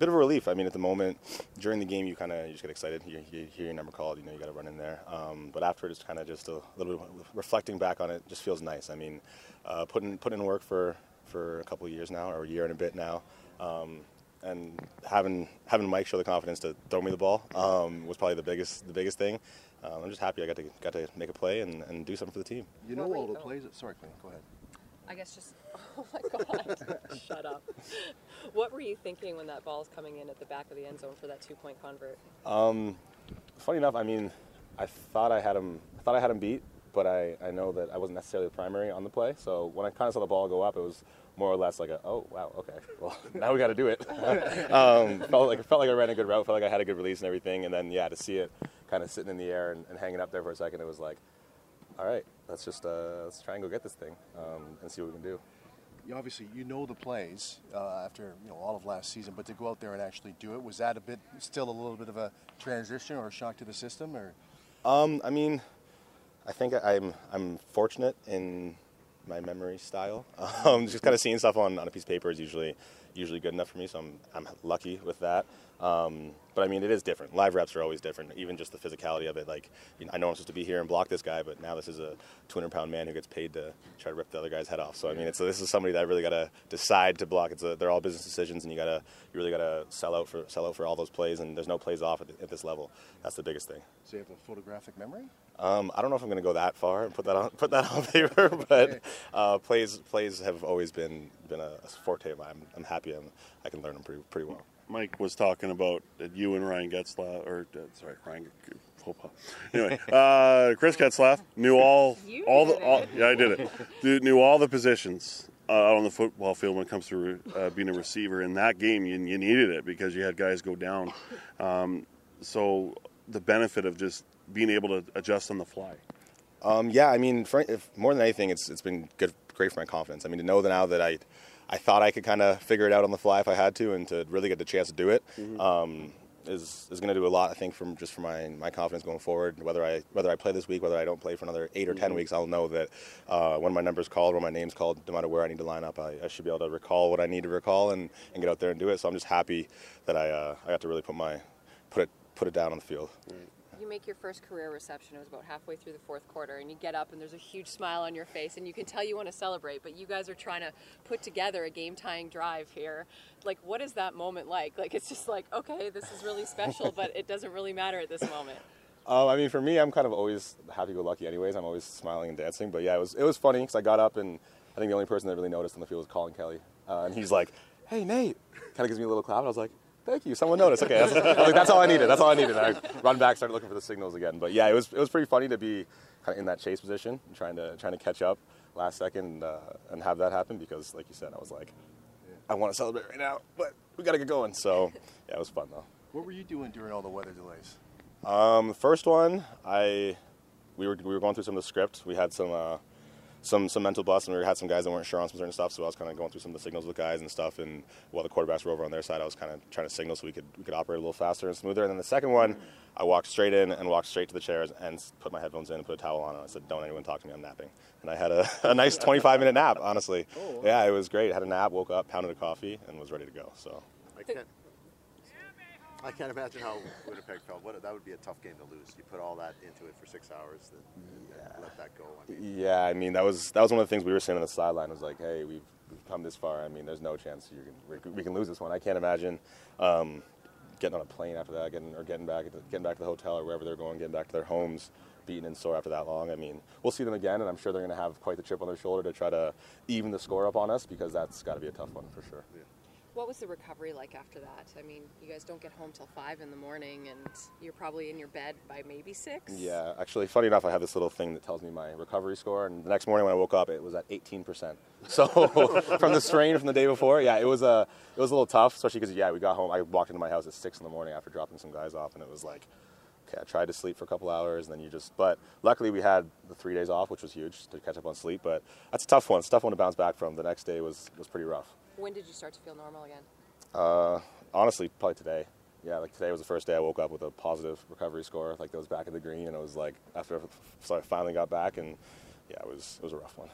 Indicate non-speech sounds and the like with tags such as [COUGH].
bit of a relief. I mean, at the moment, during the game, you kind of you just get excited. You, you, hear your number called, you know you got to run in there. Um, but after it's kind of just a little bit reflecting back on it, just feels nice. I mean, uh, putting putting in work for for a couple of years now, or a year and a bit now. Um, and having having Mike show the confidence to throw me the ball um, was probably the biggest the biggest thing. Um, I'm just happy I got to got to make a play and, and do something for the team. You know all the plays. Sorry, Quinn, go ahead. I guess just, [LAUGHS] oh my God, [LAUGHS] shut up. What were you thinking when that ball was coming in at the back of the end zone for that two point convert? Um, funny enough, I mean, I thought I had him. I thought I had him beat, but I, I know that I wasn't necessarily the primary on the play. So when I kind of saw the ball go up, it was more or less like a oh wow okay [LAUGHS] well now we got to do it. [LAUGHS] um, felt like felt like I ran a good route, felt like I had a good release and everything, and then yeah to see it kind of sitting in the air and, and hanging up there for a second, it was like all right, let's just uh, let's try and go get this thing um, and see what we can do. You obviously you know the plays uh, after you know all of last season, but to go out there and actually do it was that a bit still a little bit of a transition or a shock to the system or? Um, I mean, I think I'm I'm fortunate in my memory style. [LAUGHS] Um, just kind of seeing stuff on, on a piece of paper is usually usually good enough for me, so I'm I'm lucky with that. Um, but I mean, it is different. Live reps are always different. Even just the physicality of it. Like, you know, I know I'm supposed to be here and block this guy, but now this is a 200 pound man who gets paid to try to rip the other guy's head off. So I mean, it's this is somebody that I really got to decide to block. It's a, they're all business decisions, and you gotta you really gotta sell out for sell out for all those plays. And there's no plays off at, at this level. That's the biggest thing. So you have a photographic memory? Um, I don't know if I'm going to go that far and put that on [LAUGHS] put that on paper, [LAUGHS] but uh, plays plays have always been been a forte of mine. I'm, I'm happy I'm, I can learn them pretty pretty well. Mike was talking about you and Ryan Getzlaf, or uh, sorry, Ryan. Anyway, [LAUGHS] uh, Chris Getzlaf knew all [LAUGHS] You all the all, yeah I did it. Dude, knew all the positions uh, out on the football field when it comes to uh, being a receiver. In that game, you, you needed it because you had guys go down. Um, so the benefit of just being able to adjust on the fly. Um, yeah, I mean, for, if, more than anything, it's it's been good, great for my confidence. I mean, to know that now that I, I thought I could kind of figure it out on the fly if I had to, and to really get the chance to do it, um, is is going to do a lot. I think from just for my my confidence going forward. Whether I whether I play this week, whether I don't play for another 8 or 10 weeks, I'll know that uh, when my number's called, when my name's called, no matter where I need to line up, I, I should be able to recall what I need to recall and, and get out there and do it. So I'm just happy that I uh, I got to really put my put it put it down on the field. You make your first career reception. It was about halfway through the fourth quarter, and you get up, and there's a huge smile on your face, and you can tell you want to celebrate. But you guys are trying to put together a game-tying drive here. Like, what is that moment like? Like, it's just like, okay, this is really special, [LAUGHS] but it doesn't really matter at this moment. Um, I mean, for me, I'm kind of always happy-go-lucky, anyways. I'm always smiling and dancing. But yeah, it was it was funny because I got up and I think the only person that really noticed on the field was Colin Kelly, uh, and he's like, "Hey, Nate," [LAUGHS] kind of gives me a little clap, and I was like. Thank you. Someone noticed. Okay, that's, like, that's all I needed. That's all I needed. I run back, started looking for the signals again. But yeah, it was it was pretty funny to be kind of in that chase position, trying to trying to catch up last second uh, and have that happen because, like you said, I was like, I want to celebrate right now, but we got to get going. So yeah, it was fun though. What were you doing during all the weather delays? Um, the first one, I we were we were going through some of the script. We had some uh, some some mental busts, and we had some guys that weren't sure on some certain stuff. So I was kind of going through some of the signals with guys and stuff. And while the quarterbacks were over on their side, I was kind of trying to signal so we could we could operate a little faster and smoother. And then the second one, I walked straight in and walked straight to the chairs and put my headphones in and put a towel on. And I said, "Don't anyone talk to me. I'm napping." And I had a, [LAUGHS] a nice 25 minute nap. Honestly, oh, yeah, it was great. Had a nap, woke up, pounded a coffee, and was ready to go. So. I can't. I can't imagine how Winnipeg felt. What that would be a tough game to lose. You put all that into it for six hours, then and let that go. I mean, Yeah, I mean that was that was one of the things we were saying on the sideline. Was like, hey, we've, we've come this far. I mean, there's no chance you can we can- we can lose this one. I can't imagine um, getting on a plane after that, getting or getting back getting back to the hotel or wherever they're going, getting back to their homes, beaten and sore after that long. I mean, we'll see them again, and I'm sure they're going to have quite the chip on their shoulder to try to even the score up on us because that's got to be a tough one for sure. What was the recovery like after that? I mean, you guys don't get home till five in the morning, and you're probably in your bed by maybe six. Yeah, actually, funny enough, I have this little thing that tells me my recovery score, and the next morning when I woke up, it was at 18%. [LAUGHS] So from the strain from the day before, yeah, it was a it was a little tough, especially because yeah, we got home. I walked into my house at six in the morning after dropping some guys off, and it was like, okay, I tried to sleep for a couple hours, and then you just. But luckily, we had the three days off, which was huge to catch up on sleep. But that's a tough one. It's a tough one to bounce back from. The next day was was pretty rough. When did you start to feel normal again? Uh, honestly, probably today. Yeah, like today was the first day I woke up with a positive recovery score, like it was back in the green, and it was like after I finally got back, and yeah, it was it was a rough one.